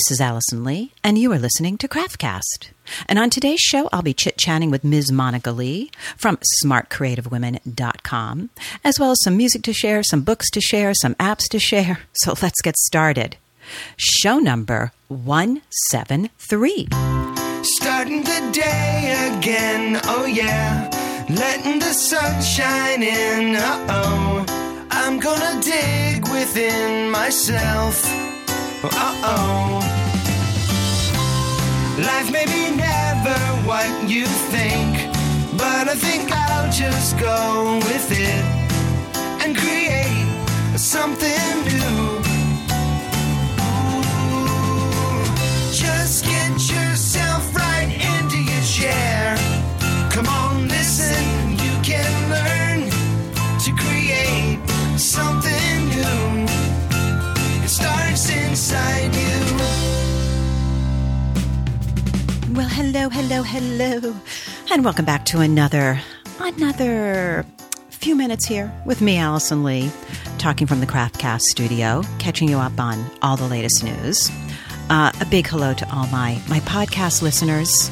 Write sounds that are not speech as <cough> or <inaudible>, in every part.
This is Allison Lee, and you are listening to Craftcast. And on today's show, I'll be chit chatting with Ms. Monica Lee from smartcreativewomen.com, as well as some music to share, some books to share, some apps to share. <laughs> So let's get started. Show number 173. Starting the day again, oh yeah. Letting the sun shine in, uh oh. I'm gonna dig within myself, uh oh. Life may be never what you think, but I think I'll just go with it and create something new. Ooh, Just get yourself inside you. Well, hello, hello, hello, and welcome back to another, another few minutes here with me, Allison Lee, talking from the Craftcast studio, catching you up on all the latest news. Uh, a big hello to all my my podcast listeners.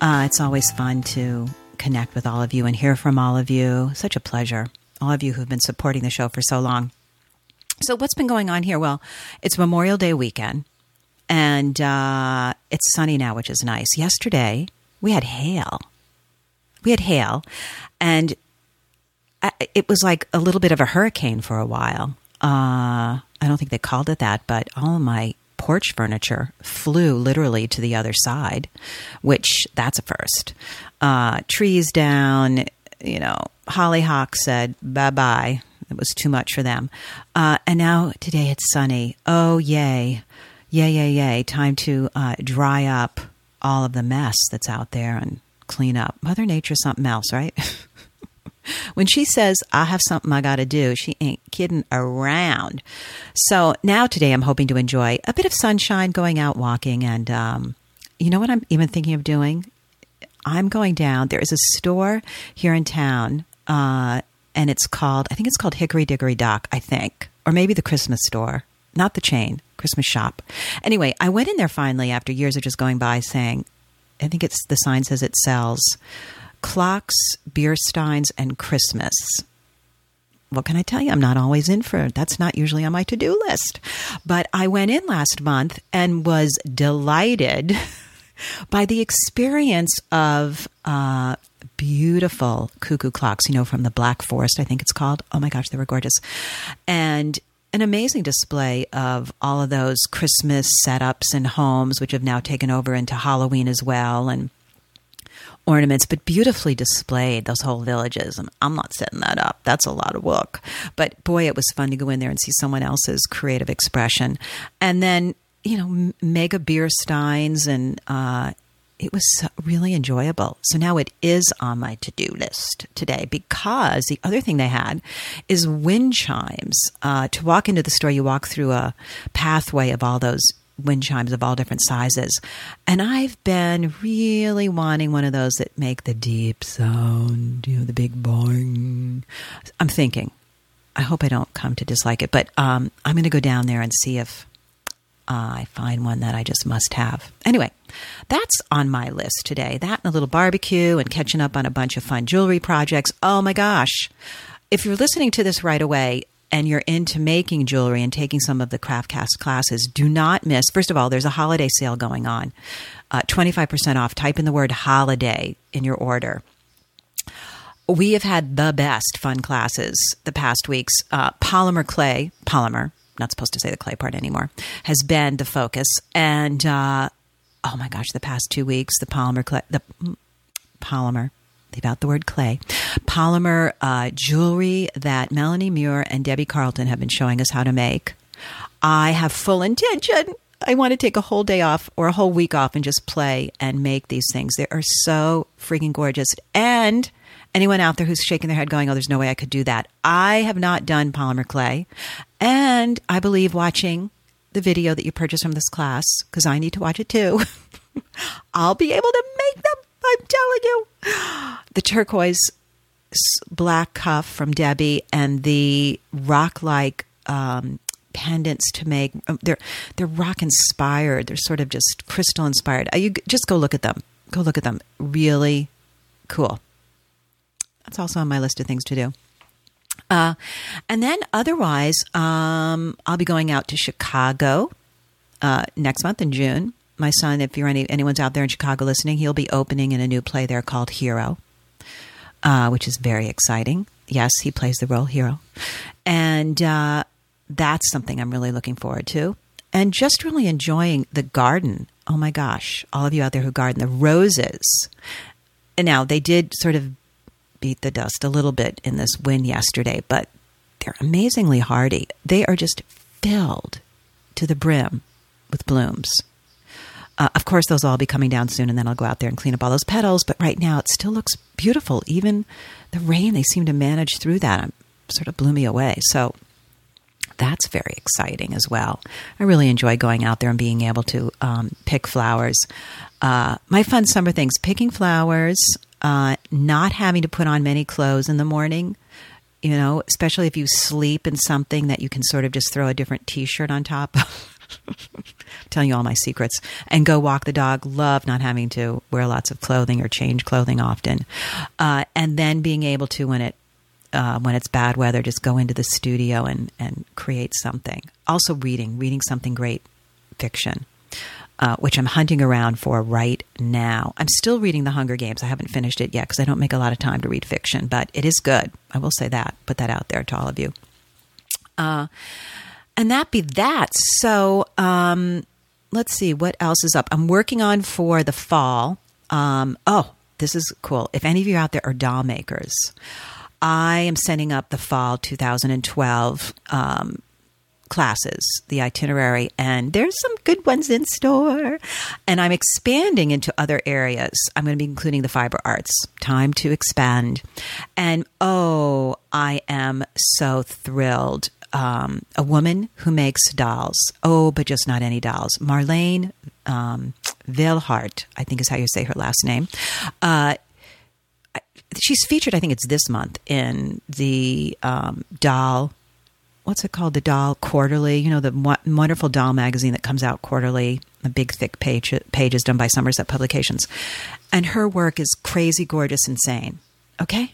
Uh, it's always fun to connect with all of you and hear from all of you. Such a pleasure. All of you who've been supporting the show for so long. So, what's been going on here? Well, it's Memorial Day weekend, and uh, it's sunny now, which is nice. Yesterday, we had hail. We had hail, and it was like a little bit of a hurricane for a while. Uh, I don't think they called it that, but all my porch furniture flew literally to the other side, which that's a first. Uh, trees down, you know, hollyhock said bye bye. It was too much for them. Uh, and now today it's sunny. Oh, yay. Yay, yay, yay. Time to uh, dry up all of the mess that's out there and clean up. Mother Nature's something else, right? <laughs> when she says I have something I got to do, she ain't kidding around. So now today, I'm hoping to enjoy a bit of sunshine, going out walking, and um, you know what I'm even thinking of doing. I'm going down. There is a store here in town, uh, and it's called I think it's called Hickory Dickory Dock. I think, or maybe the Christmas store, not the chain, Christmas shop. Anyway, I went in there finally after years of just going by saying, I think it's the sign says it sells clocks, beer steins, and Christmas. What can I tell you? I'm not always in for that's not usually on my to do list. But I went in last month and was delighted <laughs> by the experience of uh, beautiful cuckoo clocks, you know, from the Black Forest, I think it's called. Oh my gosh, they were gorgeous. And an amazing display of all of those Christmas setups and homes, which have now taken over into Halloween as well. And ornaments, but beautifully displayed, those whole villages. And I'm not setting that up. That's a lot of work. But boy, it was fun to go in there and see someone else's creative expression. And then, you know, mega beer steins and, uh, it was really enjoyable. So now it is on my to do list today because the other thing they had is wind chimes. Uh, to walk into the store, you walk through a pathway of all those wind chimes of all different sizes. And I've been really wanting one of those that make the deep sound, you know, the big boing. I'm thinking, I hope I don't come to dislike it, but um, I'm going to go down there and see if I find one that I just must have. Anyway, that's on my list today. That and a little barbecue and catching up on a bunch of fun jewelry projects. Oh my gosh. If you're listening to this right away and you're into making jewelry and taking some of the Craftcast classes, do not miss. First of all, there's a holiday sale going on. Uh, 25% off. Type in the word holiday in your order. We have had the best fun classes the past weeks. Uh, polymer clay, polymer, not supposed to say the clay part anymore, has been the focus. And uh, oh my gosh, the past two weeks, the polymer clay, the polymer, leave out the word clay, polymer uh, jewelry that Melanie Muir and Debbie Carlton have been showing us how to make. I have full intention. I want to take a whole day off or a whole week off and just play and make these things. They are so freaking gorgeous. And anyone out there who's shaking their head going, oh, there's no way I could do that. I have not done polymer clay. And I believe watching the video that you purchased from this class, because I need to watch it too, <laughs> I'll be able to make them. I'm telling you. The turquoise black cuff from Debbie and the rock like um, pendants to make. Um, They're they're rock inspired. They're sort of just crystal inspired. Uh, You just go look at them. Go look at them. Really cool. That's also on my list of things to do. Uh, and then otherwise, um, I'll be going out to Chicago uh, next month in June. My son, if you're any anyone's out there in Chicago listening, he'll be opening in a new play there called Hero, uh, which is very exciting. Yes, he plays the role Hero, and uh, that's something I'm really looking forward to. And just really enjoying the garden. Oh my gosh, all of you out there who garden the roses. And now they did sort of beat the dust a little bit in this wind yesterday, but they're amazingly hardy. They are just filled to the brim with blooms. Uh, of course, those will all be coming down soon, and then I'll go out there and clean up all those petals. But right now, it still looks beautiful. Even the rain, they seem to manage through that. I'm sort of blew me away. So that's very exciting as well. I really enjoy going out there and being able to um, pick flowers. Uh, my fun summer things picking flowers, uh, not having to put on many clothes in the morning. You know, especially if you sleep in something that you can sort of just throw a different t shirt on top of. <laughs> telling you all my secrets and go walk the dog love not having to wear lots of clothing or change clothing often uh, and then being able to when it uh, when it's bad weather just go into the studio and and create something also reading reading something great fiction uh, which I'm hunting around for right now. I'm still reading The Hunger Games. I haven't finished it yet because I don't make a lot of time to read fiction, but it is good. I will say that. Put that out there to all of you. Uh, and that be that. So um, let's see what else is up. I'm working on for the fall. Um, oh, this is cool. If any of you out there are doll makers, I am setting up the fall 2012 um, classes, the itinerary, and there's some good ones in store. And I'm expanding into other areas. I'm going to be including the fiber arts. Time to expand. And oh, I am so thrilled. Um, a woman who makes dolls. Oh, but just not any dolls. Marlene um, Veilhart, I think is how you say her last name. Uh, she's featured, I think it's this month, in the um, doll what's it called? The Doll Quarterly. You know, the wonderful doll magazine that comes out quarterly. A big, thick page pages done by Somerset Publications, and her work is crazy, gorgeous, insane. Okay,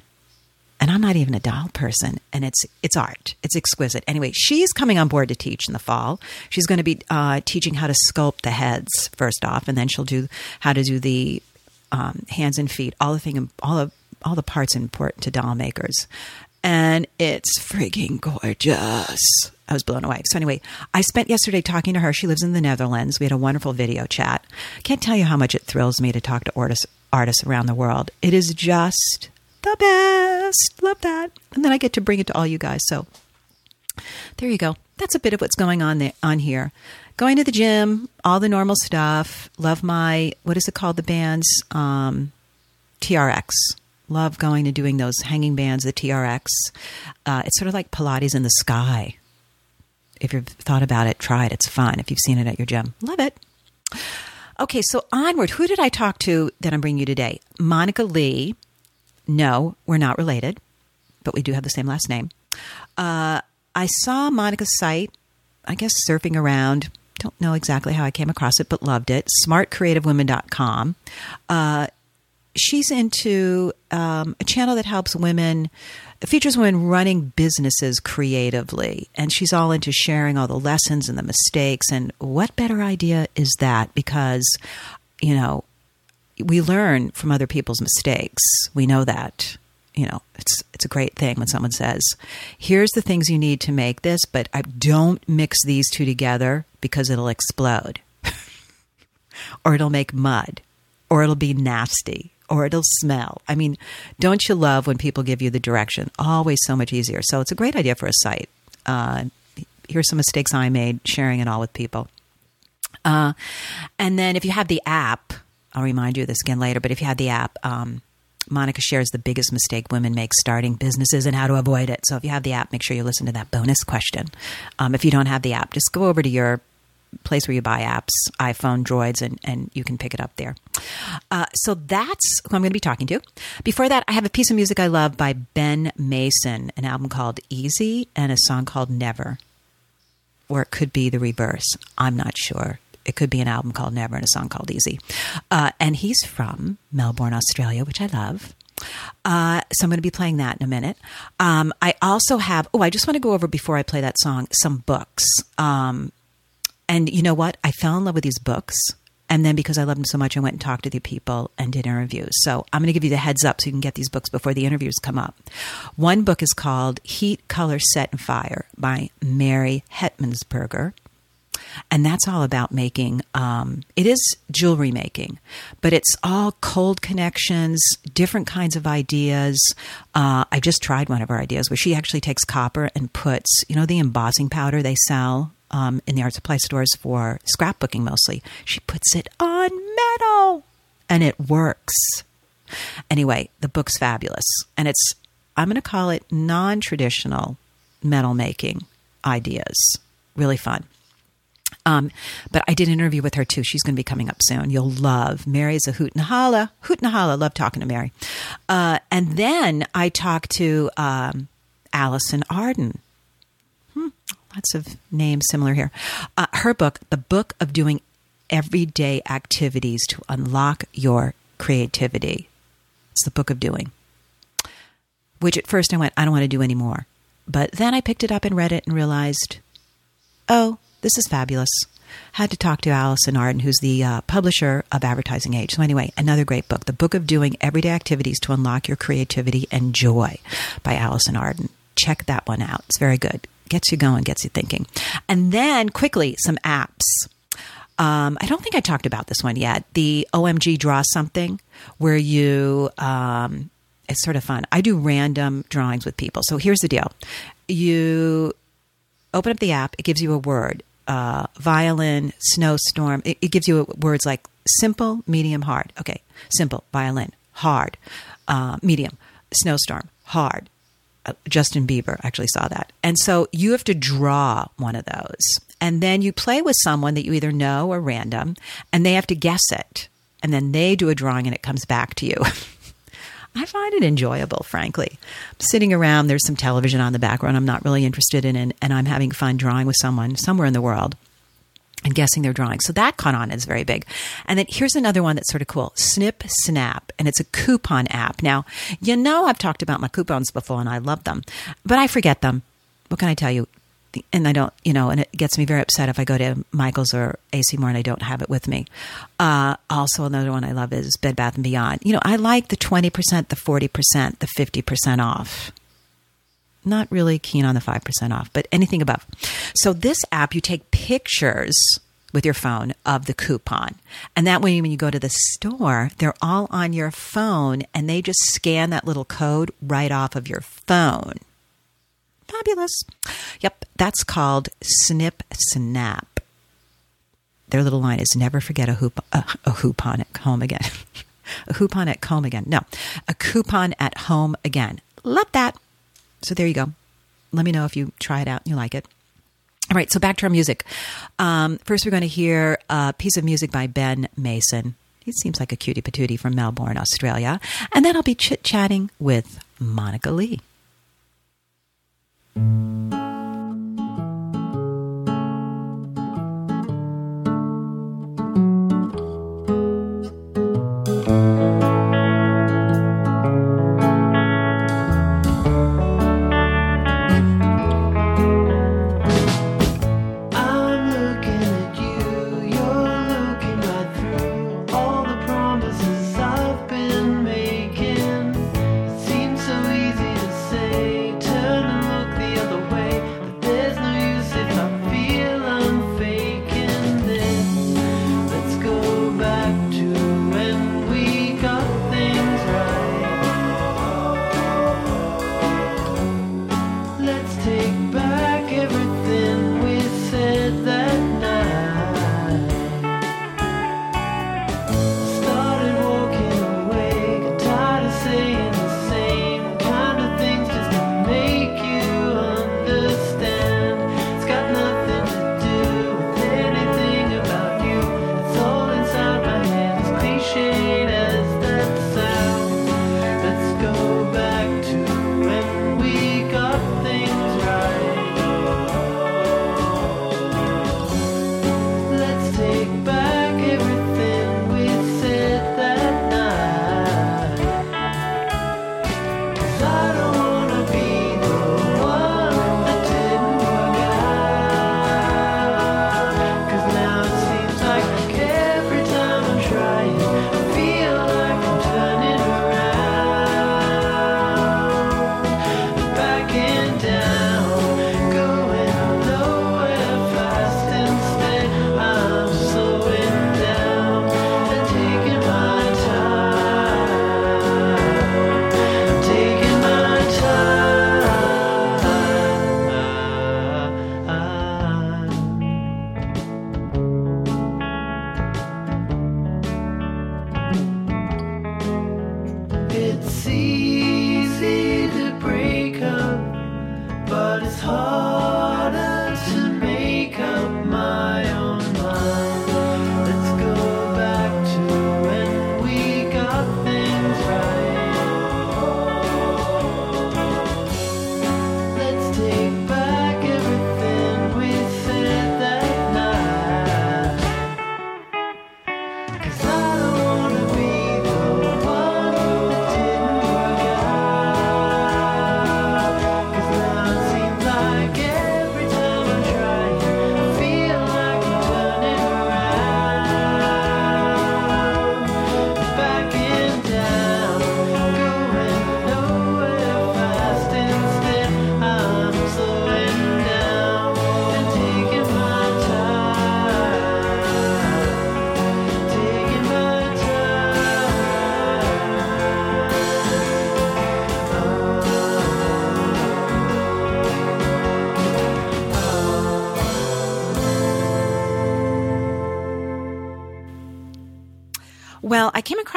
and I'm not even a doll person, and it's it's art. It's exquisite. Anyway, she's coming on board to teach in the fall. She's going to be uh, teaching how to sculpt the heads first off, and then she'll do how to do the um, hands and feet, all the thing, all the all the parts important to doll makers and it's freaking gorgeous. I was blown away. So anyway, I spent yesterday talking to her. She lives in the Netherlands. We had a wonderful video chat. Can't tell you how much it thrills me to talk to artists artists around the world. It is just the best. Love that. And then I get to bring it to all you guys. So there you go. That's a bit of what's going on there, on here. Going to the gym, all the normal stuff. Love my what is it called? The bands um, TRX love going and doing those hanging bands, the TRX. Uh, it's sort of like Pilates in the sky. If you've thought about it, try it. It's fun. If you've seen it at your gym, love it. Okay, so onward. Who did I talk to that I'm bringing you today? Monica Lee. No, we're not related, but we do have the same last name. Uh, I saw Monica's site, I guess surfing around. Don't know exactly how I came across it, but loved it. Smartcreativewomen.com. Uh, she's into um, a channel that helps women features women running businesses creatively. And she's all into sharing all the lessons and the mistakes. And what better idea is that? Because you know we learn from other people's mistakes. We know that you know it's it's a great thing when someone says here's the things you need to make this but I don't mix these two together because it'll explode. <laughs> Or it'll make mud. Or it'll be nasty or it'll smell. I mean, don't you love when people give you the direction? Always so much easier. So it's a great idea for a site. Uh, here's some mistakes I made, sharing it all with people. Uh, and then if you have the app, I'll remind you of this again later, but if you have the app, um, Monica shares the biggest mistake women make starting businesses and how to avoid it. So if you have the app, make sure you listen to that bonus question. Um, if you don't have the app, just go over to your place where you buy apps, iPhone, Droids, and, and you can pick it up there. Uh, so that's who I'm going to be talking to. Before that, I have a piece of music I love by Ben Mason, an album called Easy and a song called Never. or it could be the reverse. I'm not sure. It could be an album called Never and a song called Easy. Uh, and he's from Melbourne, Australia, which I love. Uh, so I'm going to be playing that in a minute. Um, I also have, oh, I just want to go over before I play that song some books. Um, and you know what? I fell in love with these books. And then because I love them so much, I went and talked to the people and did interviews. So I'm going to give you the heads up so you can get these books before the interviews come up. One book is called Heat, Color, Set, and Fire by Mary Hettmansperger. And that's all about making, um, it is jewelry making, but it's all cold connections, different kinds of ideas. Uh, I just tried one of her ideas where she actually takes copper and puts, you know, the embossing powder they sell um, in the art supply stores for scrapbooking mostly. She puts it on metal and it works. Anyway, the book's fabulous. And it's, I'm going to call it non traditional metal making ideas. Really fun. Um, but I did an interview with her too. She's going to be coming up soon. You'll love. Mary's a hoot and holla. Hoot and holla. Love talking to Mary. Uh, and then I talked to um, Allison Arden. Hmm, lots of names similar here. Uh, her book, The Book of Doing Everyday Activities to Unlock Your Creativity. It's the book of doing. Which at first I went, I don't want to do anymore. But then I picked it up and read it and realized, oh, this is fabulous. Had to talk to Allison Arden, who's the uh, publisher of Advertising Age. So, anyway, another great book, The Book of Doing Everyday Activities to Unlock Your Creativity and Joy by Allison Arden. Check that one out. It's very good. Gets you going, gets you thinking. And then, quickly, some apps. Um, I don't think I talked about this one yet. The OMG Draw Something, where you, um, it's sort of fun. I do random drawings with people. So here's the deal you open up the app, it gives you a word uh, violin, snowstorm. It, it, gives you words like simple, medium, hard. Okay, simple, violin, hard, uh, medium, snowstorm, hard. Uh, Justin Bieber actually saw that. And so you have to draw one of those. And then you play with someone that you either know or random, and they have to guess it. And then they do a drawing and it comes back to you. <laughs> I find it enjoyable, frankly. Sitting around, there's some television on the background I'm not really interested in, and, and I'm having fun drawing with someone somewhere in the world and guessing their drawing. So that caught on is very big. And then here's another one that's sort of cool Snip Snap, and it's a coupon app. Now, you know, I've talked about my coupons before and I love them, but I forget them. What can I tell you? and I don't, you know, and it gets me very upset if I go to Michael's or AC Moore and I don't have it with me. Uh, also, another one I love is Bed Bath and Beyond. You know, I like the twenty percent, the forty percent, the fifty percent off. Not really keen on the five percent off, but anything above. So this app, you take pictures with your phone of the coupon, and that way, when you go to the store, they're all on your phone, and they just scan that little code right off of your phone. Fabulous. Yep, that's called Snip Snap. Their little line is never forget a hoop a, a coupon at home again. <laughs> a coupon at home again. No, a coupon at home again. Love that. So there you go. Let me know if you try it out and you like it. All right, so back to our music. Um, first, we're going to hear a piece of music by Ben Mason. He seems like a cutie patootie from Melbourne, Australia. And then I'll be chit chatting with Monica Lee.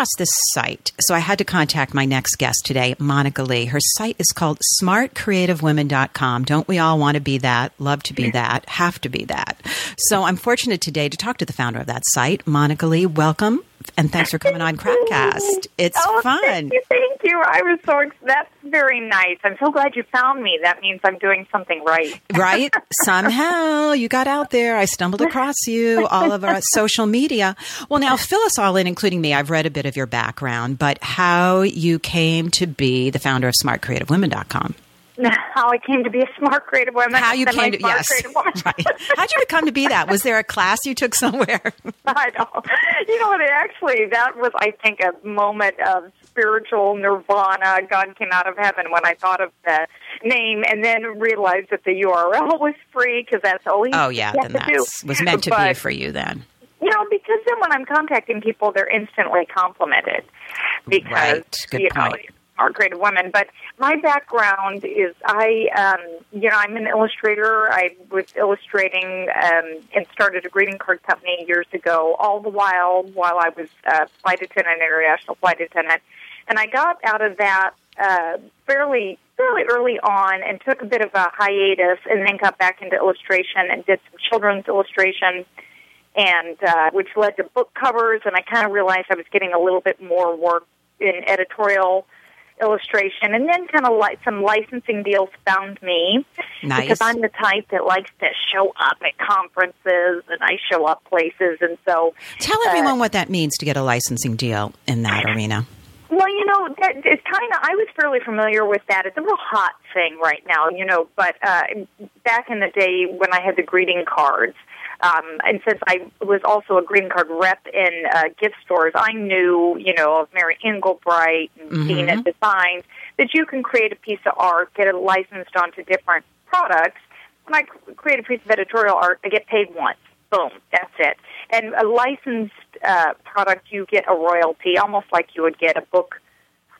Across this site, so I had to contact my next guest today, Monica Lee. Her site is called smartcreativewomen.com. Don't we all want to be that? Love to be that? Have to be that. So I'm fortunate today to talk to the founder of that site, Monica Lee. Welcome and thanks for coming on Crapcast. <laughs> It's oh, fun. Thank you, thank you. I was so that's very nice. I'm so glad you found me. That means I'm doing something right. <laughs> right? Somehow you got out there. I stumbled across you, all of our <laughs> social media. Well, now fill us all in, including me. I've read a bit of your background, but how you came to be the founder of SmartCreativeWomen.com. <laughs> how I came to be a smart creative woman. How you came to yes, <laughs> right? How'd you become to be that? Was there a class you took somewhere? <laughs> I know. You know what? Actually, that was I think a moment of spiritual nirvana. God came out of heaven when I thought of the name, and then realized that the URL was free because that's all. Oh yeah, then that was meant to but, be for you then. You know, because then when I'm contacting people, they're instantly complimented because right. Good you point. know are creative women. But my background is I, um, you know, I'm an illustrator. I was illustrating um, and started a greeting card company years ago. All the while, while I was a flight attendant, international flight attendant, and I got out of that uh, fairly fairly early on and took a bit of a hiatus, and then got back into illustration and did some children's illustration. And uh, which led to book covers, and I kind of realized I was getting a little bit more work in editorial illustration, and then kind of like some licensing deals found me nice. because I'm the type that likes to show up at conferences and I show up places, and so tell everyone uh, what that means to get a licensing deal in that arena. Well, you know, that, it's kind of. I was fairly familiar with that. It's a real hot thing right now, you know. But uh, back in the day when I had the greeting cards, um, and since I was also a greeting card rep in uh, gift stores, I knew, you know, of Mary Engelbreit and mm-hmm. Tina Designs that you can create a piece of art, get it licensed onto different products. When I create a piece of editorial art, I get paid once. Boom, that's it. And a licensed uh, product, you get a royalty, almost like you would get a book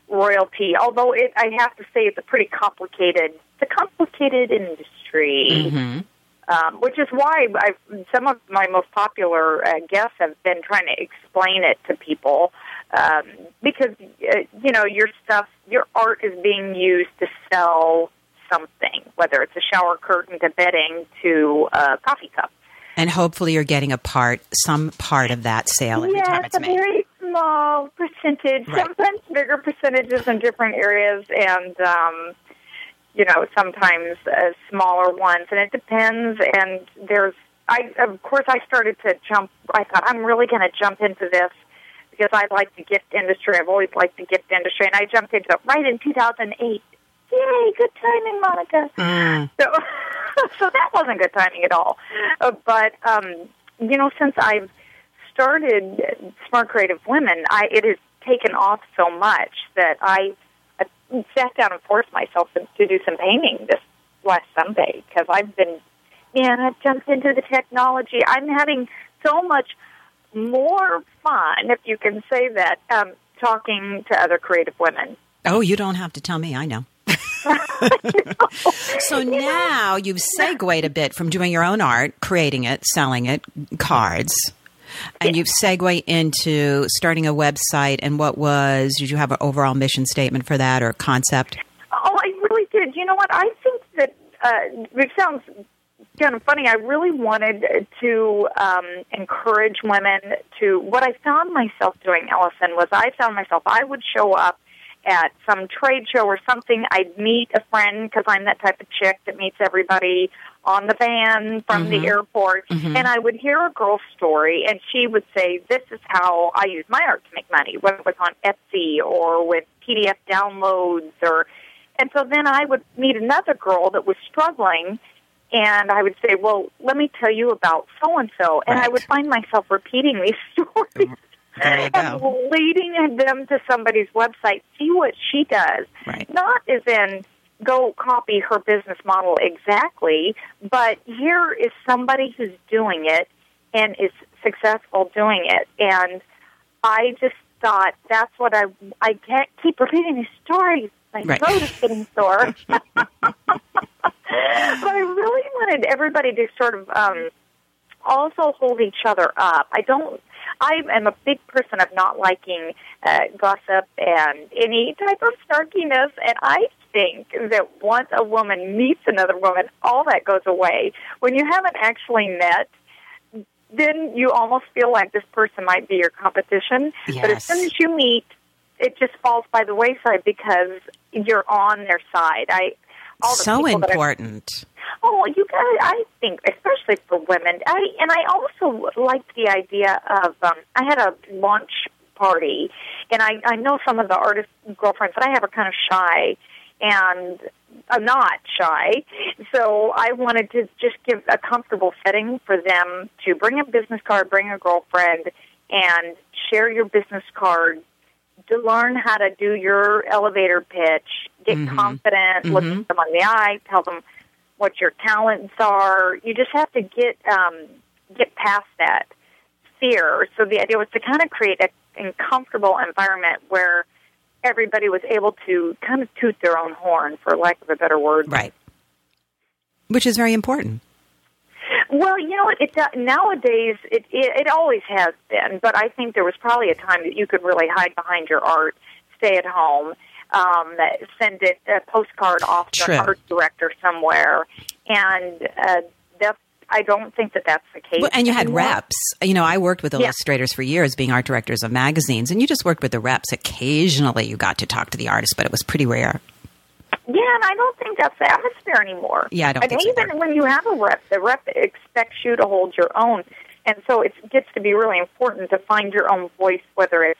royalty. Although it, I have to say, it's a pretty complicated. It's a complicated industry. Mm-hmm um, which is why I've, some of my most popular uh, guests have been trying to explain it to people um, because uh, you know your stuff, your art is being used to sell something, whether it's a shower curtain to bedding to a coffee cup. And hopefully, you're getting a part, some part of that sale every yes, time it's a made. very small percentage, right. sometimes bigger percentages in different areas, and um, you know, sometimes uh, smaller ones, and it depends. And there's, I of course, I started to jump. I thought I'm really going to jump into this because I like the gift industry. I've always liked the gift industry, and I jumped into it right in 2008. Yay! Good timing, Monica. Mm. So, <laughs> so that wasn't good timing at all. Uh, but um, you know, since I've started Smart Creative Women, I it has taken off so much that I sat down and forced myself to do some painting this last Sunday because I've been, man, I've jumped into the technology. I'm having so much more fun, if you can say that, um, talking to other creative women. Oh, you don't have to tell me. I know. <laughs> so now you've segued a bit from doing your own art, creating it, selling it, cards and you've segued into starting a website. And what was, did you have an overall mission statement for that or concept? Oh, I really did. You know what? I think that uh, it sounds kind of funny. I really wanted to um, encourage women to. What I found myself doing, Allison, was I found myself I would show up at some trade show or something. I'd meet a friend because I'm that type of chick that meets everybody on the van from mm-hmm. the airport, mm-hmm. and I would hear a girl's story, and she would say, "This is how I use my art to make money," whether it was on Etsy or with PDF downloads, or. And so then I would meet another girl that was struggling, and I would say, "Well, let me tell you about so and so," and I would find myself repeating these <laughs> stories. and leading them to somebody's website, see what she does. Right. Not as in go copy her business model exactly, but here is somebody who's doing it and is successful doing it. And I just thought that's what I I can't keep repeating these stories. My right. throat is getting sore. <laughs> but I really wanted everybody to sort of um, also hold each other up. I don't I am a big person of not liking uh, gossip and any type of snarkiness, and I think that once a woman meets another woman, all that goes away. When you haven't actually met, then you almost feel like this person might be your competition. But as soon as you meet, it just falls by the wayside because you're on their side. I all the so important. Oh, you guys, I think, especially for women. I and I also liked the idea of. Um, I had a launch party, and I I know some of the artist girlfriends that I have are kind of shy, and I'm not shy. So I wanted to just give a comfortable setting for them to bring a business card, bring a girlfriend, and share your business card to learn how to do your elevator pitch, get Mhm. confident, look Mhm. them in the eye, tell them what your talents are. You just have to get um, get past that fear. So the idea was to kind of create a, a comfortable environment where everybody was able to kind of toot their own horn, for lack of a better word. Right. Which is very important. Well, you know, it, it nowadays it, it it always has been, but I think there was probably a time that you could really hide behind your art, stay at home, um, send it a postcard off to True. an art director somewhere, and uh, I don't think that that's the case. Well, and you had anymore. reps. You know, I worked with Yeah. illustrators for years, being art directors of magazines, and you just worked with the reps. Occasionally, you got to talk to the artist, but it was pretty rare. Yeah, and I don't think that's the atmosphere anymore. Yeah, I don't And think so even either. when you have a rep, the rep expects you to hold your own, and so it gets to be really important to find your own voice, whether it's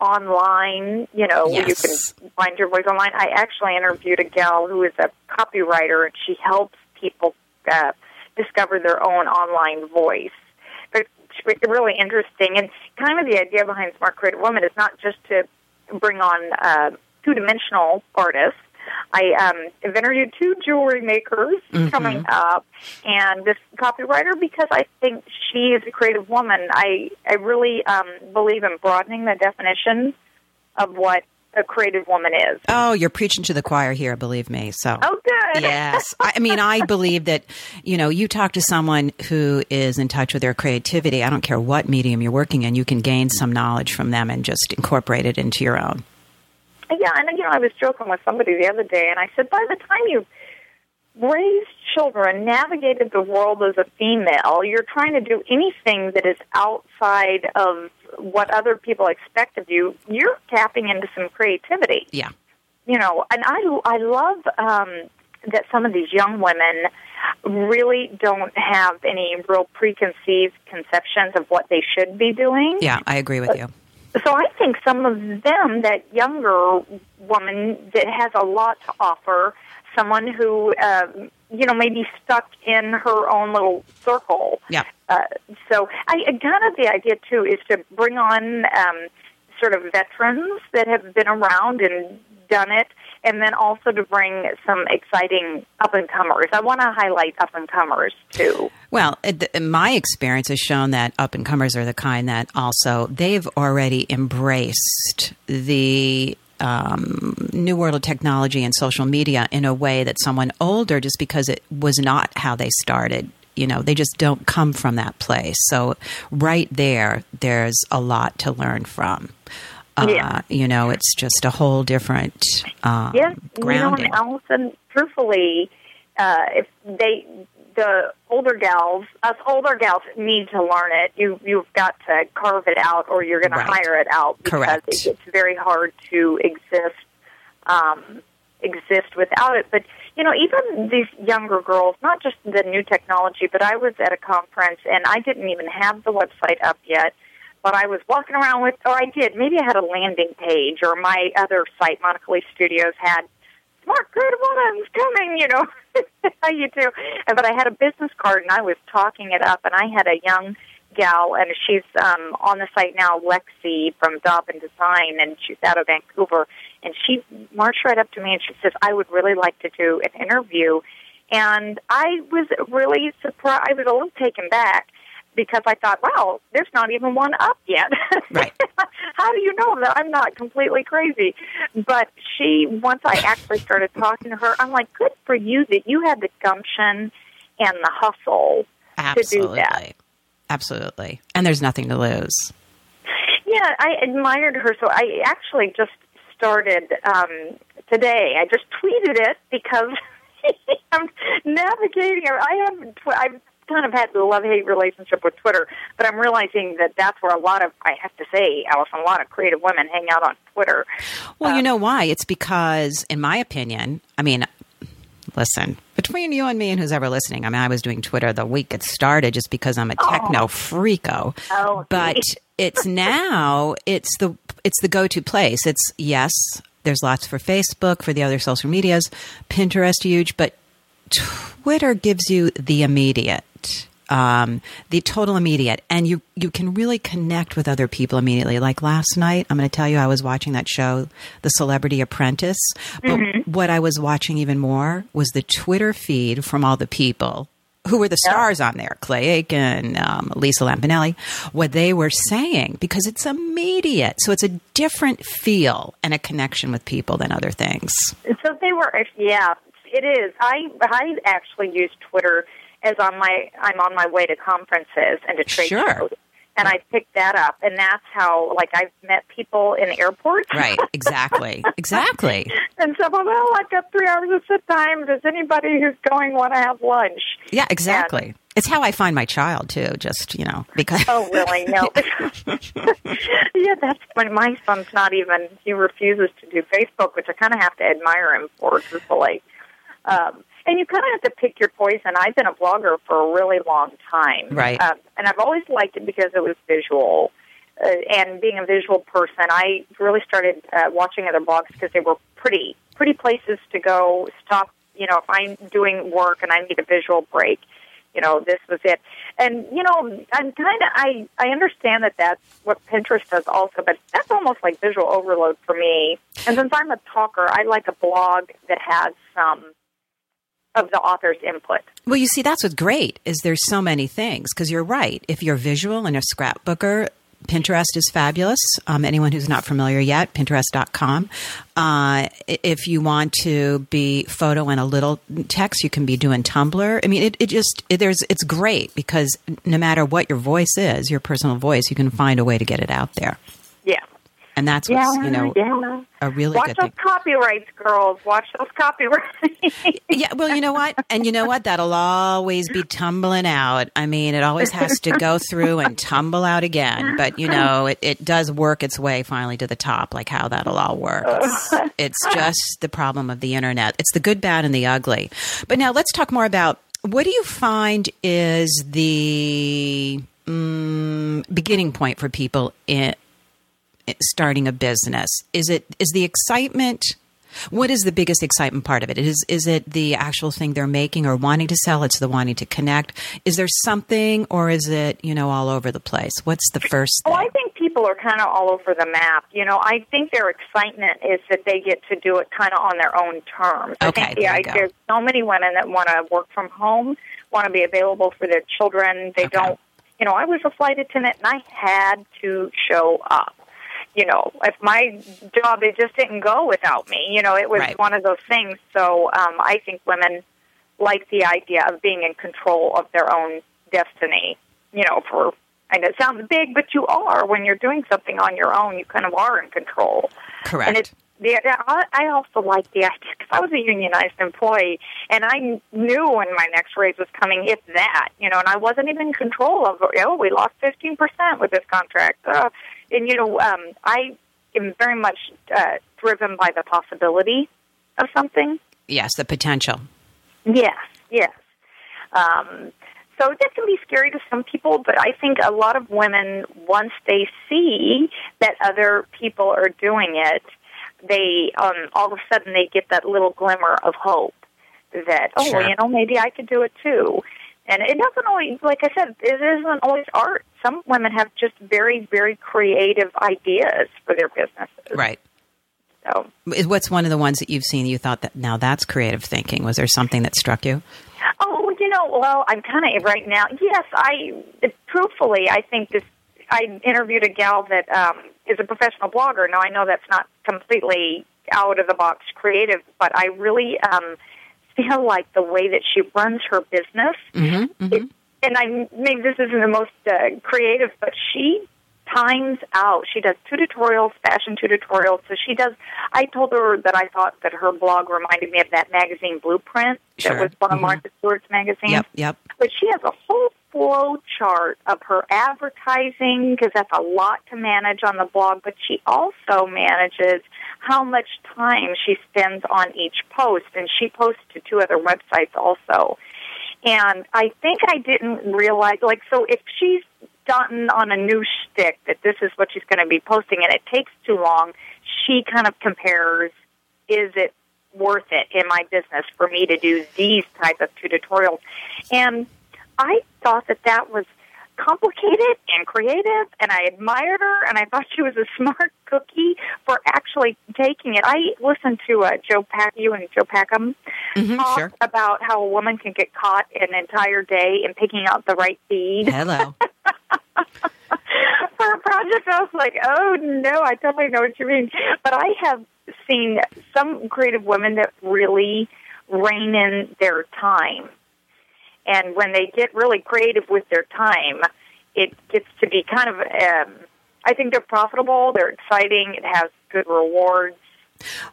online, you know, where you can find your voice online. I actually interviewed a gal who is a copywriter, and she helps people uh, discover their own online voice. But it's really interesting, and kind of the idea behind Smart Creative Woman is not just to bring on uh, two-dimensional artists. I um, have interviewed two jewelry makers coming up, and this copywriter because I think she is a creative woman. I I really um, believe in broadening the definition of what a creative woman is. Oh, you're preaching to the choir here, believe me. So. Oh, good. Yes. <laughs> I mean, I believe that, you know, you talk to someone who is in touch with their creativity. I don't care what medium you're working in, you can gain some knowledge from them and just incorporate it into your own. Yeah, and you know, I was joking with somebody the other day, and I said, by the time you've raised children, navigated the world as a female, you're trying to do anything that is outside of what other people expect of you. You're tapping into some creativity. Yeah. You know, and I I love um, that some of these young women really don't have any real preconceived conceptions of what they should be doing. Yeah, I agree with you. So I think some of them, that younger woman that has a lot to offer, someone who, um, you know, maybe stuck in her own little circle. Yeah. Uh, so I kind of the idea too is to bring on um, sort of veterans that have been around and done it, and then also to bring some exciting up and comers. I want to highlight up and comers too. Well, my experience has shown that up and comers are the kind that also they've already embraced the um, new world of technology and social media in a way that someone older, just because it was not how they started, you know, they just don't come from that place. So, right there, there's a lot to learn from. Uh, Yeah. You know, it's just a whole different um, Yes, grounding. You know, and Allison, truthfully, uh, if they, the older gals, us older gals need to learn it. You, you've got to carve it out, or you're going Right. to hire it out because Correct. it gets very hard to exist, um, exist without it. But you know, even these younger girls, not just the new technology, but I was at a conference and I didn't even have the website up yet but I was walking around with, or I did, maybe I had a landing page, or my other site, Monica Lee Studios, had Smart good Woman's coming, you know. <laughs> How you do? But I had a business card, and I was talking it up, and I had a young gal, and she's um, on the site now, Lexi from Dobbin Design, and she's out of Vancouver, and she marched right up to me and she says, "I would really like to do an interview," and I was really surprised. I was a little taken back because I thought, wow, there's not even one up yet. <laughs> Right. How do you know that I'm not completely crazy? But she, once I actually started talking to her, I'm like, good for you that you had the gumption and the hustle to do Absolutely. that. Absolutely. And there's nothing to lose. Yeah, I admired her. So I actually just started um, today. I just tweeted it because <laughs> I'm navigating. I have. I've kind of had the love hate relationship with Twitter, but I'm realizing that that's where a lot of I have to say, Allison, a lot of creative women hang out on Twitter. Well, um, you know why? It's because, in my opinion, I mean, listen, between you and me and who's ever listening, I mean, I was doing Twitter the week it started just because I'm a techno oh. freako. Oh, but it's <laughs> now it's the it's the go to place. It's yes, there's lots for Facebook, for the other social medias, Pinterest huge, but Twitter gives you the immediate um, the total immediate, and you you can really connect with other people immediately. Like last night, I'm going to tell you, I was watching that show, The Celebrity Apprentice. But mm-hmm. what I was watching even more was the Twitter feed from all the people who were the stars on there, Clay Aiken, um, Lisa Lampanelli, what they were saying because it's immediate. So it's a different feel and a connection with people than other things. So they were, yeah, it is. I I actually use Twitter as on my I'm on my way to conferences and to trade sure. shows. And I picked that up, and that's how, like, I've met people in airports. Right, <laughs> exactly, exactly. and so, well, I've got three hours of sit time. Does anybody who's going want to have lunch? Yeah, exactly. And, it's how I find my child too. Just you know, because oh really? <laughs> No. <laughs> yeah, that's when my son's not even. He refuses to do Facebook, which I kind of have to admire him for. Just like, um, and you kind of have to pick your poison. I've been a blogger for a really long time, right? Uh, and I've always liked it because it was visual. Uh, and being a visual person, I really started uh, watching other blogs because they were pretty, pretty places to go. Stop, you know, if I'm doing work and I need a visual break, you know, this was it. And you know, I'm kind of I I understand that that's what Pinterest does also, but that's almost like visual overload for me. And since I'm a talker, I like a blog that has some of the author's input. Well, you see, that's what's great is there's so many things because you're right. If you're visual and a scrapbooker, Pinterest is fabulous. Um, anyone who's not familiar yet, Pinterest.com. Uh, if you want to be photo and a little text, you can be doing Tumblr. I mean, it, it just it, there's it's great because no matter what your voice is, your personal voice, you can find a way to get it out there. And that's what's yeah, you know yeah. a really watch good those thing. copyrights, girls. Watch those copyrights. yeah, well, you know what, and you know what, that'll always be tumbling out. I mean, it always has to go through and tumble out again. But you know, it, it does work its way finally to the top. Like how that'll all work. It's, <laughs> it's just the problem of the internet. It's the good, bad, and the ugly. But now let's talk more about what do you find is the mm, beginning point for people in starting a business? Is it is the excitement? What is the biggest excitement part of it? Is is it the actual thing they're making or wanting to sell? It's the wanting to connect. Is there something, or is it you know all over the place? What's the first? Thing? Well, I think people are kind of all over the map. You know, I think their excitement is that they get to do it kind of on their own terms. Okay, I think yeah, there's so many women that want to work from home, want to be available for their children. They okay. don't. You know, I was a flight attendant and I had to show up you know, if my job it just didn't go without me. You know, it was right. one of those things. So um, I think women like the idea of being in control of their own destiny. You know, for and it sounds big, but you are when you're doing something on your own. You kind of are in control. Correct. And it's the, I also like the idea because I was a unionized employee, and I knew when my next raise was coming, if that, you know, and I wasn't even in control of. Oh, we lost fifteen percent with this contract. Uh, and you know, um, I am very much uh, driven by the possibility of something. Yes, the potential. Yes, yes. Um, so that can be scary to some people, but I think a lot of women, once they see that other people are doing it, they um, all of a sudden they get that little glimmer of hope that oh, sure. you know, maybe I could do it too. And it doesn't always, like I said, it isn't always art. Some women have just very, very creative ideas for their businesses. Right. So, what's one of the ones that you've seen you thought that now that's creative thinking? Was there something that struck you? Oh, you know, well, I'm kind of right now. Yes, I truthfully, I think this. I interviewed a gal that um, is a professional blogger. Now I know that's not completely out of the box creative, but I really um, feel like the way that she runs her business, mm-hmm, mm-hmm. It, and I maybe this isn't the most uh, creative, but she times out. She does tutorials, fashion tutorials. So she does. I told her that I thought that her blog reminded me of that magazine Blueprint Sure. that was one of Mhm. Martha Stewart's magazines. Yep, yep. But she has a whole flow chart of her advertising because that's a lot to manage on the blog. But she also manages how much time she spends on each post, and she posts to two other websites also. And I think I didn't realize, like, so if she's gotten on a new shtick that this is what she's going to be posting, and it takes too long, she kind of compares: is it worth it in my business for me to do these type of tutorials? And I thought that that was complicated and creative, and I admired her, and I thought she was a <laughs> smart cookie for actually taking it. I listened to uh, Joe Pack, you and Jo Packham Mhm, talk sure. about how a woman can get caught an entire day in picking out the right feed Hello. <laughs> for a project. I was like, oh no, I totally know what you mean. But I have seen some creative women that really rein in their time. And when they get really creative with their time, it gets to be kind of, um, I think they're profitable, they're exciting, it has good rewards.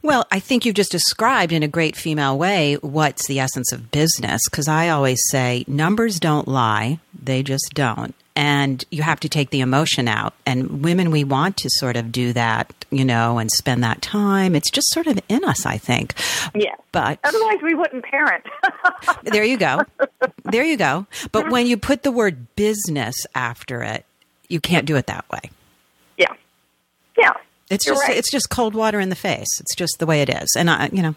Well, I think you've just described in a great female way what's the essence of business. Because I always say numbers don't lie, they just don't. And you have to take the emotion out. And women, we want to sort of do that, you know, and spend that time. It's just sort of in us, I think. Yeah. But Otherwise, we wouldn't parent. <laughs> there you go. There you go. But <laughs> when you put the word business after it, you can't do it that way. Yeah. It's just right. it's just cold water in the face. It's just the way it is. And I, you know,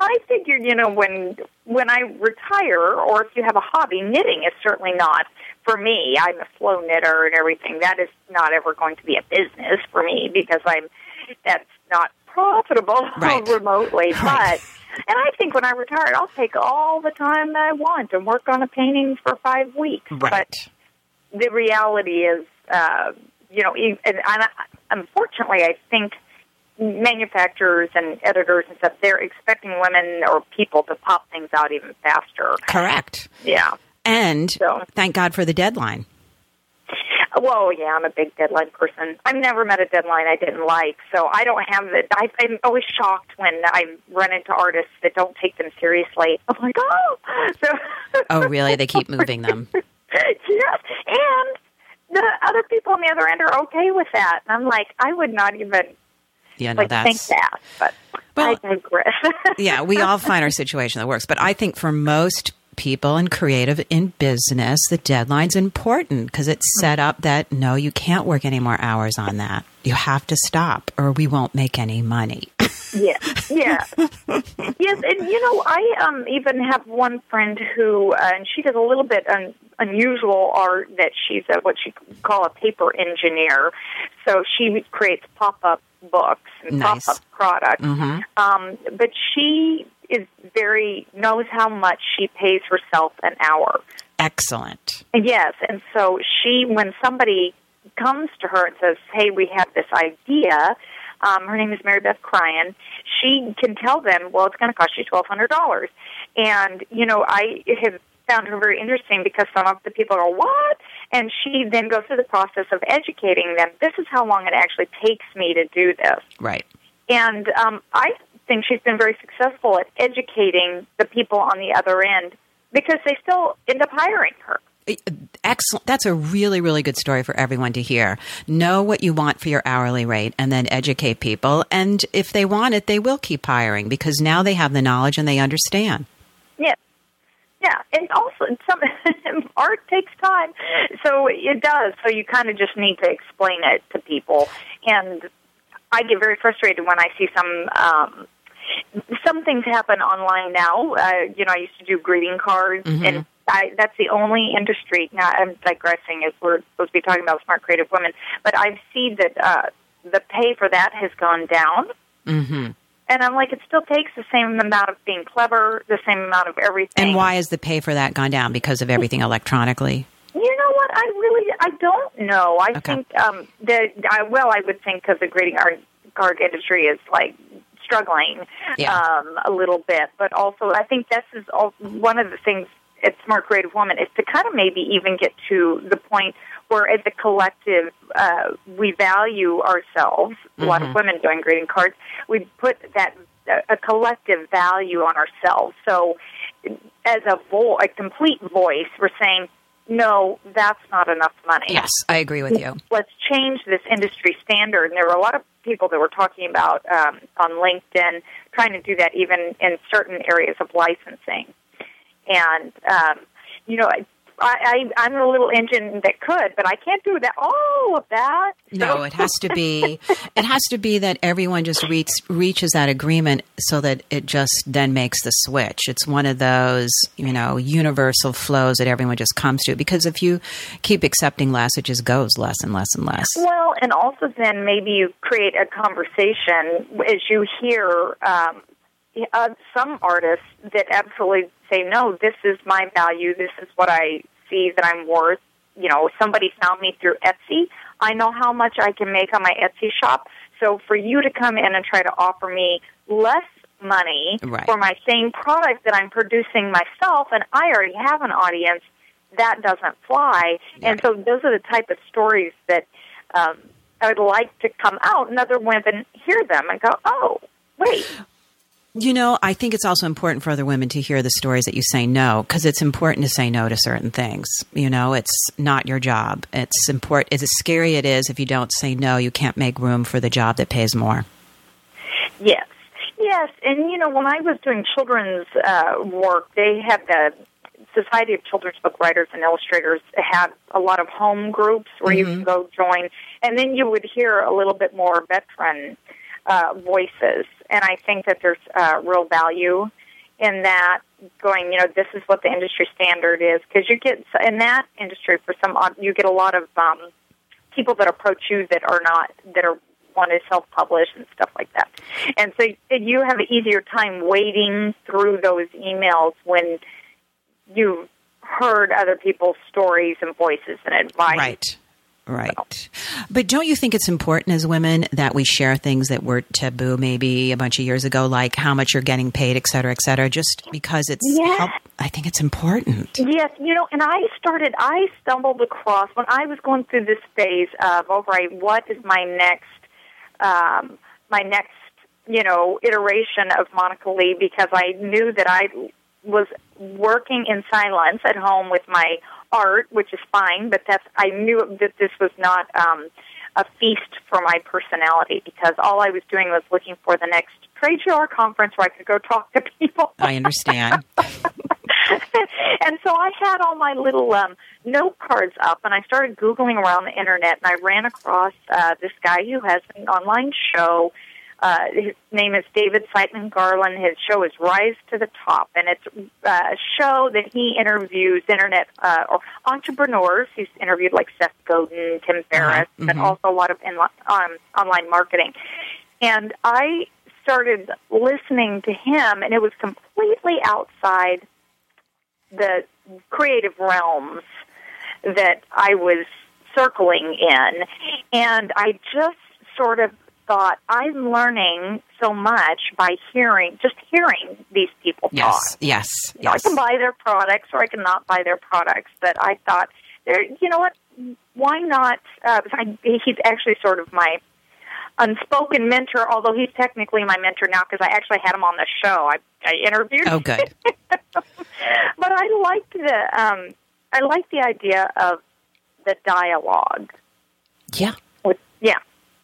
I figured, you know, when when I retire, or if you have a hobby, knitting is certainly not for me. I'm a slow knitter and everything. That is not ever going to be a business for me because I'm that's not profitable <laughs> Right. remotely. Right. But and I think when I retire, I'll take all the time that I want and work on a painting for five weeks. But the reality is, uh, you know, and, and I- unfortunately, I think manufacturers and editors and stuff they're expecting women or people to pop things out even faster. Correct. Yeah. And So- thank God for the deadline. Well, yeah, I'm a big deadline person. I've never met a deadline I didn't like, so I don't have the. I, I'm always shocked when I run into artists that don't take them seriously. I'm like, oh, <laughs> so. Oh, really? They keep <laughs> moving them. yes, and the other people on the other end are okay with that. And I'm like, I would not even Yeah, no, like think that, but Well- I digress. <laughs> yeah. We all find our situation that works, but I think for most people and creative in business, the deadline's important because it's set up that no, you can't work any more hours on that. You have to stop, or we won't make any money. Yes, yeah, <laughs> yes, and you know, I um even have one friend who, uh, and she does a little bit un- unusual art that she's a, what she call a paper engineer. So she creates pop up books and Nice. pop up products. Mhm. Um, but she is very knows how much she pays herself an hour. Excellent. Yes, and so she, when somebody comes to her and says, "Hey, we have this idea," um, her name is Mary Beth Cryan. She can tell them, "Well, it's going to cost you twelve hundred dollars," and you know, I have found her very interesting because some of the people go, "What?" and she then goes through the process of educating them. This is how long it actually takes me to do this. Right. And um, I think she's been very successful at educating the people on the other end because they still end up hiring her. Excellent. That's a really, really good story for everyone to hear. Know what you want for your hourly rate and then educate people. And if they want it, they will keep hiring because now they have the knowledge and they understand. Yeah. Yeah, and also some <laughs> art takes time, so it does. So you kind of just need to explain it to people, and I get very frustrated when I see some um, some things happen online now. Uh, you know, I used to do greeting cards, and I, that's the only industry. Now I'm digressing, as we're supposed to be talking about smart creative women, but I've seen that uh, the pay for that has gone down. hmm And I'm like, it still takes the same amount of being clever, the same amount of everything. And why has the pay for that gone down? Because of everything electronically? You know what? I really, I don't know. I Okay. think um, that, I, well, I would think because the greeting art, card industry is like struggling Yeah. um, a little bit, but also I think this is all, one of the things at Smart Creative Woman is to kind of maybe even get to the point where, as a collective, uh, we value ourselves. A lot of women doing greeting cards. We put that a collective value on ourselves. So, as a vo- a complete voice, we're saying, no, that's not enough money. Yes, I agree with you. Let's change this industry standard. And there were a lot of people that were talking about um, on LinkedIn trying to do that even in certain areas of licensing. And, um, you know, I, I, I'm a little engine that could, but I can't do that. All of that. No, it has to be. it has to be that everyone just reach, reaches that agreement, so that it just then makes the switch. It's one of those, you know, universal flows that everyone just comes to. Because if you keep accepting less, it just goes less and less and less. Well, and also then maybe you create a conversation as you hear. Um, uh, some artists that absolutely say, no, this is my value. This is what I see that I'm worth. You know, somebody found me through Etsy. I know how much I can make on my Etsy shop. So for you to come in and try to offer me less money Right. for my same product that I'm producing myself, and I already have an audience, that doesn't fly. And so those are the type of stories that um, I would like to come out, and other women hear them and go, oh, wait. You know, I think it's also important for other women to hear the stories that you say no, because it's important to say no to certain things. You know, it's not your job. It's important. As scary it is, if you don't say no, you can't make room for the job that pays more. Yes, yes, and you know when I was doing children's uh, work, they had the Society of Children's Book Writers and Illustrators had a lot of home groups where you could go join, and then you would hear a little bit more veteran uh, voices, and I think that there's uh, real value in that. Going, you know, this is what the industry standard is because you get in that industry for some odd, you get a lot of um, people that approach you that are not that are want to self publish and stuff like that. And so you have an easier time wading through those emails when you've heard other people's stories and voices and advice. Right. Right. But don't you think it's important as women that we share things that were taboo maybe a bunch of years ago, like how much you're getting paid, et cetera, et cetera, just because it's, Yeah. help, I think it's important. Yes, you know, and I started, I stumbled across, when I was going through this phase of, all right, what is my next, um, my next, you know, iteration of Monica Lee, because I knew that I was working in silence at home with my art, which is fine, but that's, I knew that this was not, um, a feast for my personality because all I was doing was looking for the next trade show or conference where I could go talk to people. I understand. <laughs> <laughs> and so I had all my little um, note cards up, and I started googling around the internet, and I ran across uh, this guy who has an online show. Uh, his name is David Siteman Garland. His show is Rise to the Top, and it's uh, a show that he interviews internet uh, or entrepreneurs. He's interviewed like Seth Godin, Tim Ferriss, but also a lot of in, um, online marketing. And I started listening to him, and it was completely outside the creative realms that I was circling in. And I just sort of thought, I'm learning so much by hearing, just hearing these people yes. talk. Yes. You know, I can buy their products or I can not buy their products, but I thought, there, you know what? Why not? Uh, I, he's actually sort of my unspoken mentor, although he's technically my mentor now because I actually had him on the show. I, I interviewed. Oh, good. <laughs> but I liked the um, I liked the idea of the dialogue. Yeah.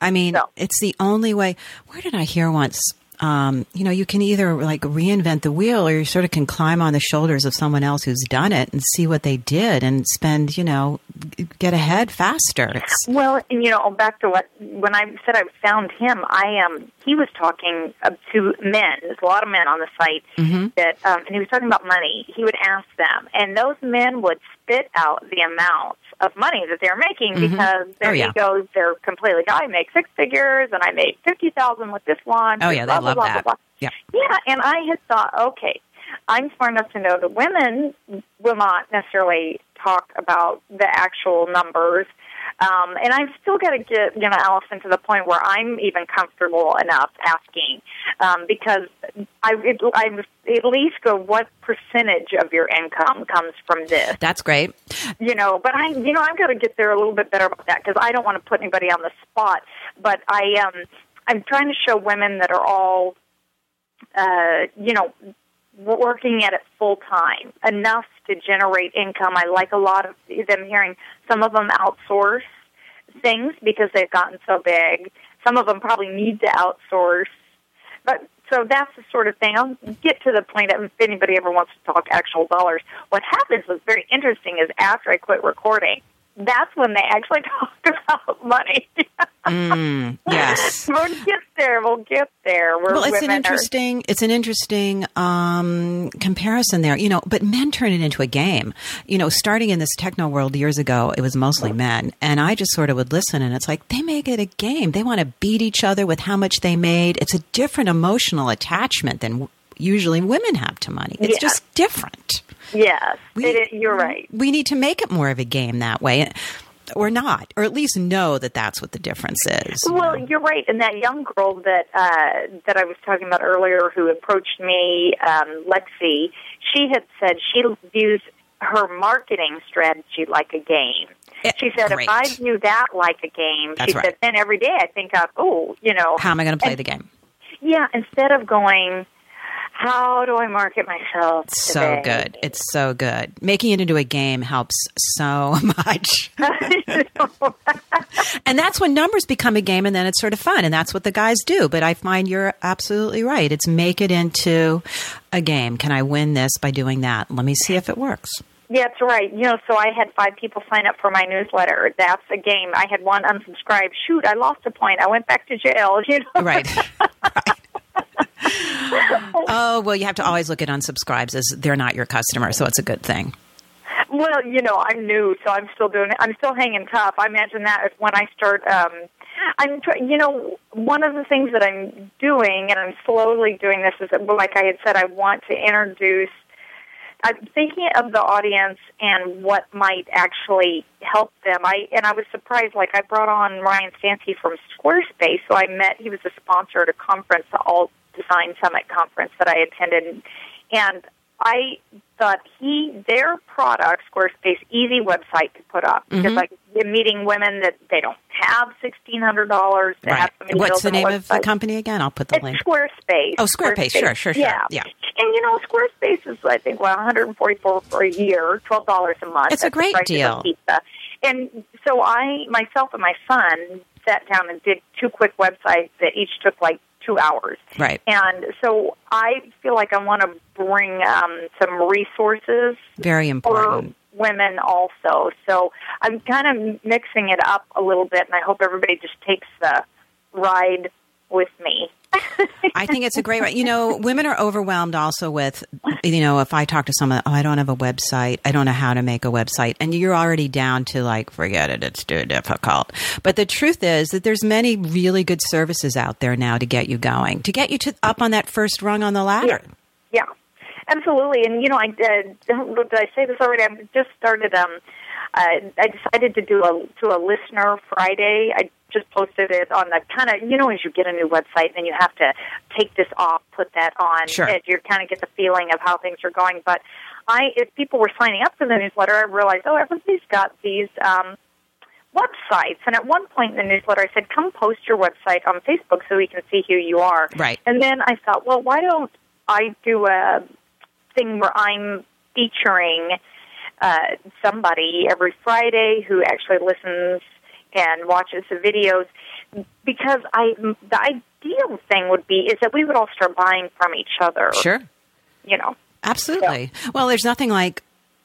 I mean, So- it's the only way. Where did I hear once? Um, you know, you can either like reinvent the wheel or you sort of can climb on the shoulders of someone else who's done it and see what they did and spend, you know, g- get ahead faster. It's, Well, and you know, back to what when I said I found him, I um he was talking uh, to men. There's a lot of men on the site that, um, and he was talking about money. He would ask them, and those men would spit out the amounts of money that they're making because their Oh, yeah. egos they're completely. I make six figures, and I made fifty thousand with this one. Oh, yeah, they blah, blah, love blah, that. Blah, blah. Yeah. Yeah, and I had thought, okay, I'm smart enough to know that women will not necessarily talk about the actual numbers, Um, and I've still got to get, you know, Allison to the point where I'm even comfortable enough asking, um, because I, it, I at least go, what percentage of your income comes from this? That's great. You know, but I, you know, I've got to get there a little bit better about that because I don't want to put anybody on the spot. But I, um, I'm trying to show women that are all, uh, you know, working at it full time enough to generate income. I like a lot of them hearing some of them outsource things because they've gotten so big. Some of them probably need to outsource. But so that's the sort of thing. I'll get to the point if anybody ever wants to talk actual dollars. What happens was very interesting is after I quit recording, that's when they actually <laughs> talked about money. <laughs> mm, yes, <laughs> we'll get there. We'll get there. We're well, it's an interesting. Are... It's an interesting um, comparison there. You know, but men turn it into a game. You know, starting in this techno world years ago, it was mostly men, and I just sort of would listen, and it's like they make it a game. They want to beat each other with how much they made. It's a different emotional attachment than usually women have to money. It's yeah. just different. Yes, we, it, you're right. We need to make it more of a game that way. Or not, or at least know that that's what the difference is. Well, you're right. And that young girl that uh, that I was talking about earlier, who approached me, um, Lexi, she had said she views her marketing strategy like a game. It, she said, great. if I view that like a game, That's she right. said, then every day I think of, oh, you know, how am I going to play and, the game? Yeah, instead of going, how do I market myself? So good. It's so good. Making it into a game helps so <laughs> much. <laughs> and that's when numbers become a game and then it's sort of fun. And that's what the guys do. But I find you're absolutely right. It's make it into a game. Can I win this by doing that? Let me see if it works. Yeah, that's right. You know, so I had five people sign up for my newsletter. That's a game. I had one unsubscribe. Shoot, I lost a point. I went back to jail. <laughs> You know, right. right. <laughs> oh well, you have to always look at unsubscribes as they're not your customer, so it's a good thing. Well, you know, I'm new, so I'm still doing it. I'm still hanging tough. I imagine that when I start, um, I'm, you know, one of the things that I'm doing, and I'm slowly doing this, is that, like I had said, I want to introduce. I'm thinking of the audience and what might actually help them. I and I was surprised. Like I brought on Ryan Stansky from Squarespace, so I met. He was a sponsor at a conference, the Alt Design Summit conference that I attended, and I thought he their product Squarespace easy website to put up because Mhm. like you're meeting women that they don't have sixteen hundred dollars to Right. have somebody What's the a name of the company again? I'll put the It's link. Squarespace. Oh, Squarespace. Sure, sure, sure. Yeah. Yeah. And you know, Squarespace is I think well, one hundred and forty-four for a year, twelve dollars a month. It's a That's the great deal. pizza. And so I myself and my son sat down and did two quick websites that each took like two hours. Right. And so I feel like I want to bring um, some resources Very important. for women also. So I'm kind of mixing it up a little bit, and I hope everybody just takes the ride with me. <laughs> I think it's a great. You know, women are overwhelmed also with, you know, if I talk to someone, oh, I don't have a website, I don't know how to make a website, and you're already down to like, forget it, it's too difficult. But the truth is that there's many really good services out there now to get you going, to get you to up on that first rung on the ladder. Yeah, absolutely. And you know, I did. Did I say this already? I just started. Um, uh, I decided to do a to a listener Friday. I just posted it on the kind of you know as you get a new website, then you have to take this off, put that on, Sure. and you kind of get the feeling of how things are going. But I, if people were signing up for the newsletter, I realized, oh, everybody's got these. Um, websites and at one point in the newsletter I said come post your website on Facebook so we can see who you are Right. and then I thought well why don't I do a thing where I'm featuring uh, somebody every Friday who actually listens and watches the videos because I the ideal thing would be is that we would all start buying from each other. Sure. You know. Absolutely. Well, there's nothing like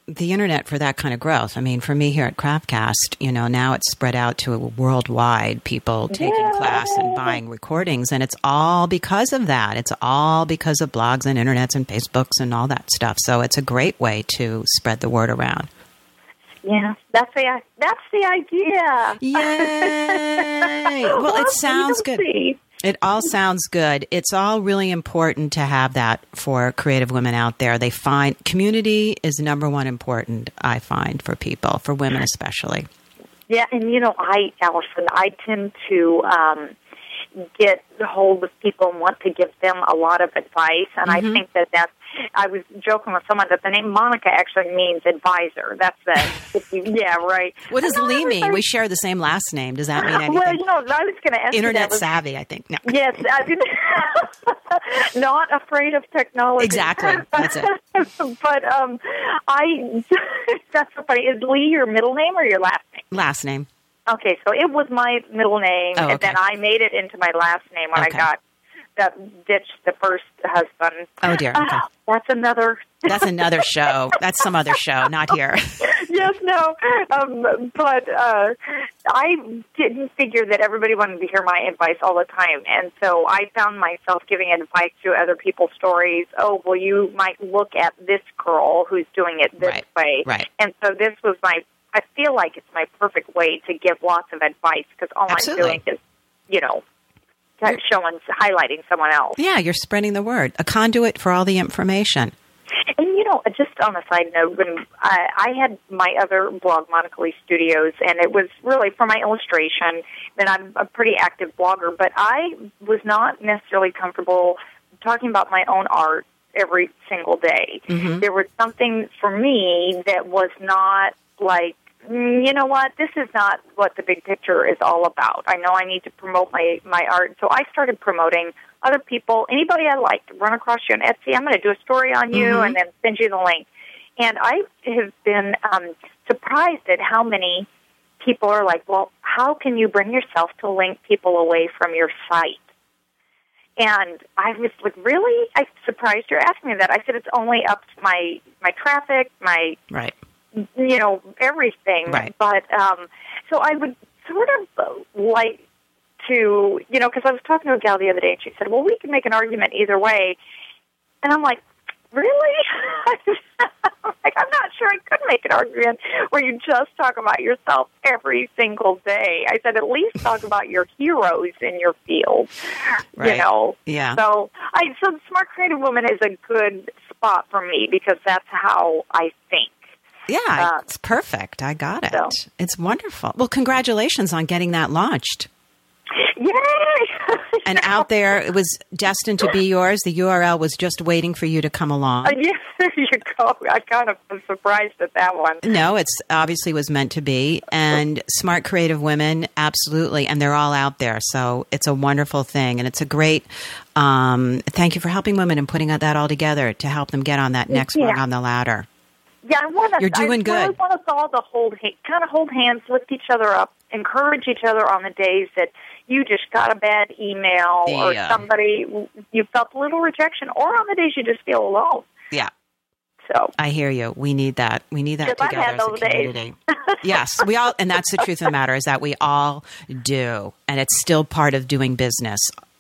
the internet for that kind of growth. I mean, for me here at Craftcast, you know, now it's spread out to worldwide people taking Yeah. class and buying recordings, and it's all because of that. It's all because of blogs and internets and Facebooks and all that stuff. So it's a great way to spread the word around. Yeah, that's the that's the idea. Yay! <laughs> well, it sounds good. see. It all sounds good. It's all really important to have that for creative women out there. They find community is number one important, I find, for people, for women especially. Yeah, and you know, I, Allison, I tend to um, get hold of people and want to give them a lot of advice, and Mm-hmm. I think that that's. I was joking with someone that the name Monica actually means advisor. That's the. you, <laughs> yeah, right. What does Lee mean? We share the same last name. Does that mean <laughs> anything? Well, you know, I was going to ask Internet was- savvy, I think. No. <laughs> Yes, not afraid of technology. Exactly. That's it. but um, I. that's so funny. Is Lee your middle name or your last name? Last name. Okay, so it was my middle name, Oh, and then I made it into my last name when Okay. I got that ditched the first husband. Oh, dear. Okay. Ah, that's another. That's another show. <laughs> That's some other show, not here. <laughs> yes, no, um, but uh, I didn't figure that everybody wanted to hear my advice all the time, and so I found myself giving advice to other people's stories. Oh, well, you might look at this girl who's doing it this Right, way, right. And so this was my. I feel like it's my perfect way to give lots of advice because all Absolutely. I'm doing is, you know, showing, highlighting someone else. Yeah, you're spreading the word. A conduit for all the information. And you know, just on a side note, when I, I had my other blog, Monica Lee Studios, and it was really for my illustration. Then I'm a pretty active blogger, but I was not necessarily comfortable talking about my own art every single day. Mm-hmm. There was something for me that was not like. "Mm, You know what? This is not what the big picture is all about. I know I need to promote my my art, so I started promoting other people, anybody I like, run across you on Etsy. I'm going to do a story on you and then send you the link. And I have been um, surprised at how many people are like, well, how can you bring yourself to link people away from your site? And I was like, really? I'm surprised you're asking me that. I said, it's only up to my, my traffic, my Right. You know everything Right. but um so i would sort of like to you know because i was talking to a gal the other day and she said well we can make an argument either way and i'm like really <laughs> like i'm not sure i could make an argument where you just talk about yourself every single day i said at least talk about your heroes in your field Right. you know Yeah. so I so the Smart Creative Woman is a good spot for me because that's how I think. Yeah, Uh, it's perfect. I got it. so. It's wonderful. Well, congratulations on getting that launched. Yay! And out there, it was destined to be yours. The URL was just waiting for you to come along. yes, <laughs> there you go. I kind of was surprised at that one. No, it's obviously was meant to be. And smart creative women, absolutely. And they're all out there. So it's a wonderful thing. And it's a great, um, thank you for helping women and putting that all together to help them get on that next rung on the ladder. Yeah, I want to. You're doing I really want us all to hold, kind of hold hands, lift each other up, encourage each other on the days that you just got a bad email or somebody you felt a little rejection, or on the days you just feel alone. Yeah. So I hear you. We need that. We need that together as a days. community. yes, we all, and that's the truth of the matter is that we all do, and it's still part of doing business.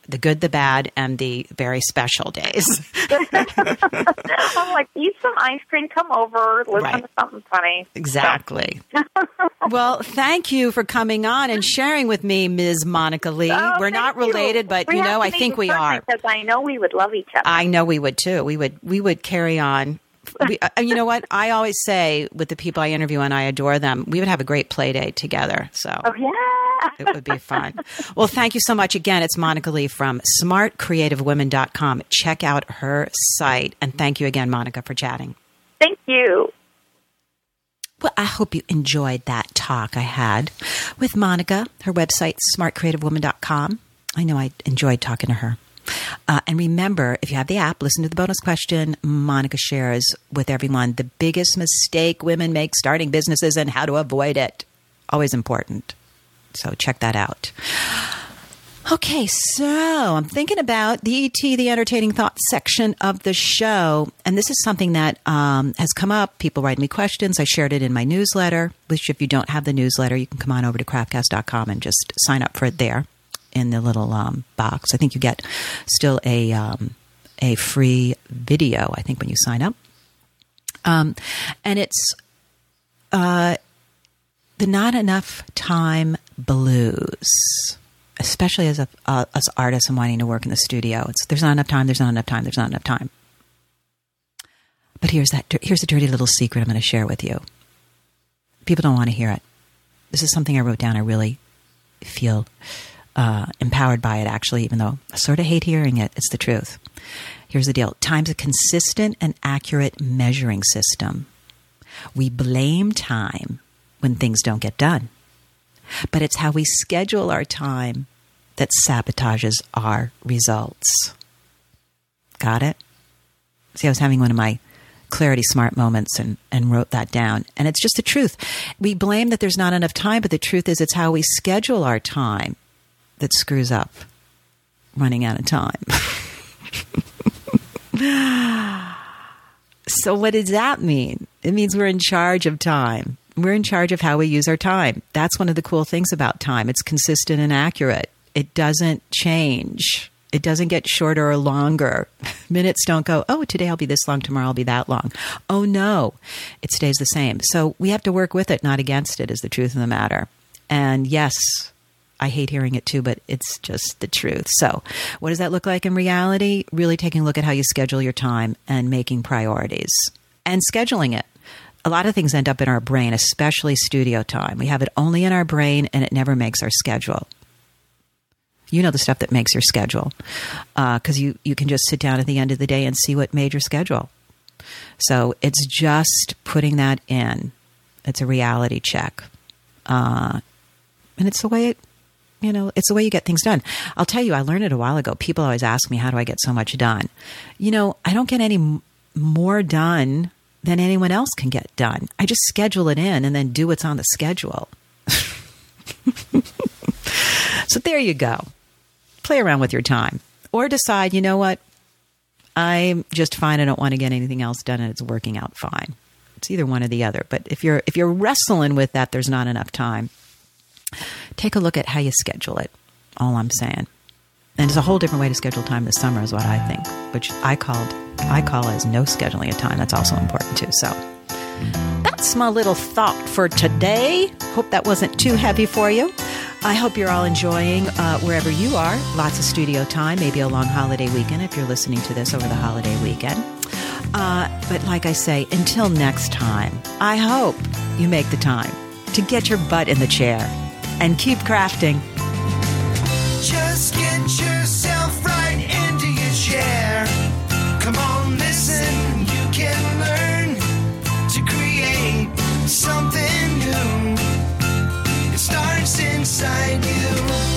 The good, the bad, and the very special days. <laughs> <laughs> I'm like, eat some ice cream, come over, listen Right. to something funny. Exactly. <laughs> well, thank you for coming on and sharing with me, Ms. Monica Lee. Oh, We're not thank you. related, but We you know, I think we are. because I know we would love each other. I know we would too. We would we would carry on. We, uh, you know what? I always say with the people I interview and I adore them, we would have a great play day together. So oh yeah. It would be fun. Well, thank you so much again. It's Monica Lee from smartcreativewomen.com. Check out her site. And thank you again, Monica, for chatting. Thank you. Well, I hope you enjoyed that talk I had with Monica. Her website, smartcreativewoman.com. I know I enjoyed talking to her. Uh, and remember, if you have the app, listen to the bonus question. Monica shares with everyone the biggest mistake women make starting businesses and how to avoid it. Always important. So check that out. Okay, so I'm thinking about the ET, the entertaining thoughts section of the show. And this is something that um, has come up. People write me questions. I shared it in my newsletter, which if you don't have the newsletter, you can come on over to craftcast.com and just sign up for it there in the little um, box. I think you get still a, um, a free video, I think, when you sign up. Um, and it's uh, the not enough time blues especially as a uh, as artists and wanting to work in the studio. It's there's not enough time. There's not enough time. There's not enough time. But here's that. Here's a dirty little secret I'm going to share with you. People don't want to hear it. This is something I wrote down. I really feel uh, empowered by it, actually, even though I sort of hate hearing it. It's the truth. Here's the deal time's a consistent and accurate measuring system. We blame time when things don't get done, but it's how we schedule our time that sabotages our results. Got it? See, I was having one of my clarity smart moments and, and wrote that down. And it's just the truth. We blame that there's not enough time, but the truth is it's how we schedule our time that screws up running out of time. <laughs> so, what does that mean? It means we're in charge of time. We're in charge of how we use our time. That's one of the cool things about time. It's consistent and accurate, it doesn't change. It doesn't get shorter or longer. <laughs> Minutes don't go, oh, today I'll be this long, tomorrow I'll be that long. Oh, no, it stays the same. So we have to work with it, not against it, is the truth of the matter. And yes, I hate hearing it too, but it's just the truth. So, what does that look like in reality? Really taking a look at how you schedule your time and making priorities and scheduling it. A lot of things end up in our brain, especially studio time. We have it only in our brain and it never makes our schedule. You know the stuff that makes your schedule because uh, you, you can just sit down at the end of the day and see what made your schedule. So it's just putting that in. It's a reality check. Uh, and it's the way it you know, it's the way you get things done. I'll tell you, I learned it a while ago. People always ask me, how do I get so much done? You know, I don't get any more done than anyone else can get done. I just schedule it in and then do what's on the schedule. <laughs> so there you go. Play around with your time or decide, you know what? I'm just fine. I don't want to get anything else done and it's working out fine. It's either one or the other. But if you're if you're wrestling with that there's not enough time, take a look at how you schedule it. All I'm saying. And it's a whole different way to schedule time this summer, is what I think, which I called I call as no scheduling of time. That's also important too. So that's my little thought for today. Hope that wasn't too heavy for you. I hope you're all enjoying uh, wherever you are. Lots of studio time, maybe a long holiday weekend if you're listening to this over the holiday weekend. Uh, but like I say, until next time, I hope you make the time to get your butt in the chair and keep crafting. Just inside you.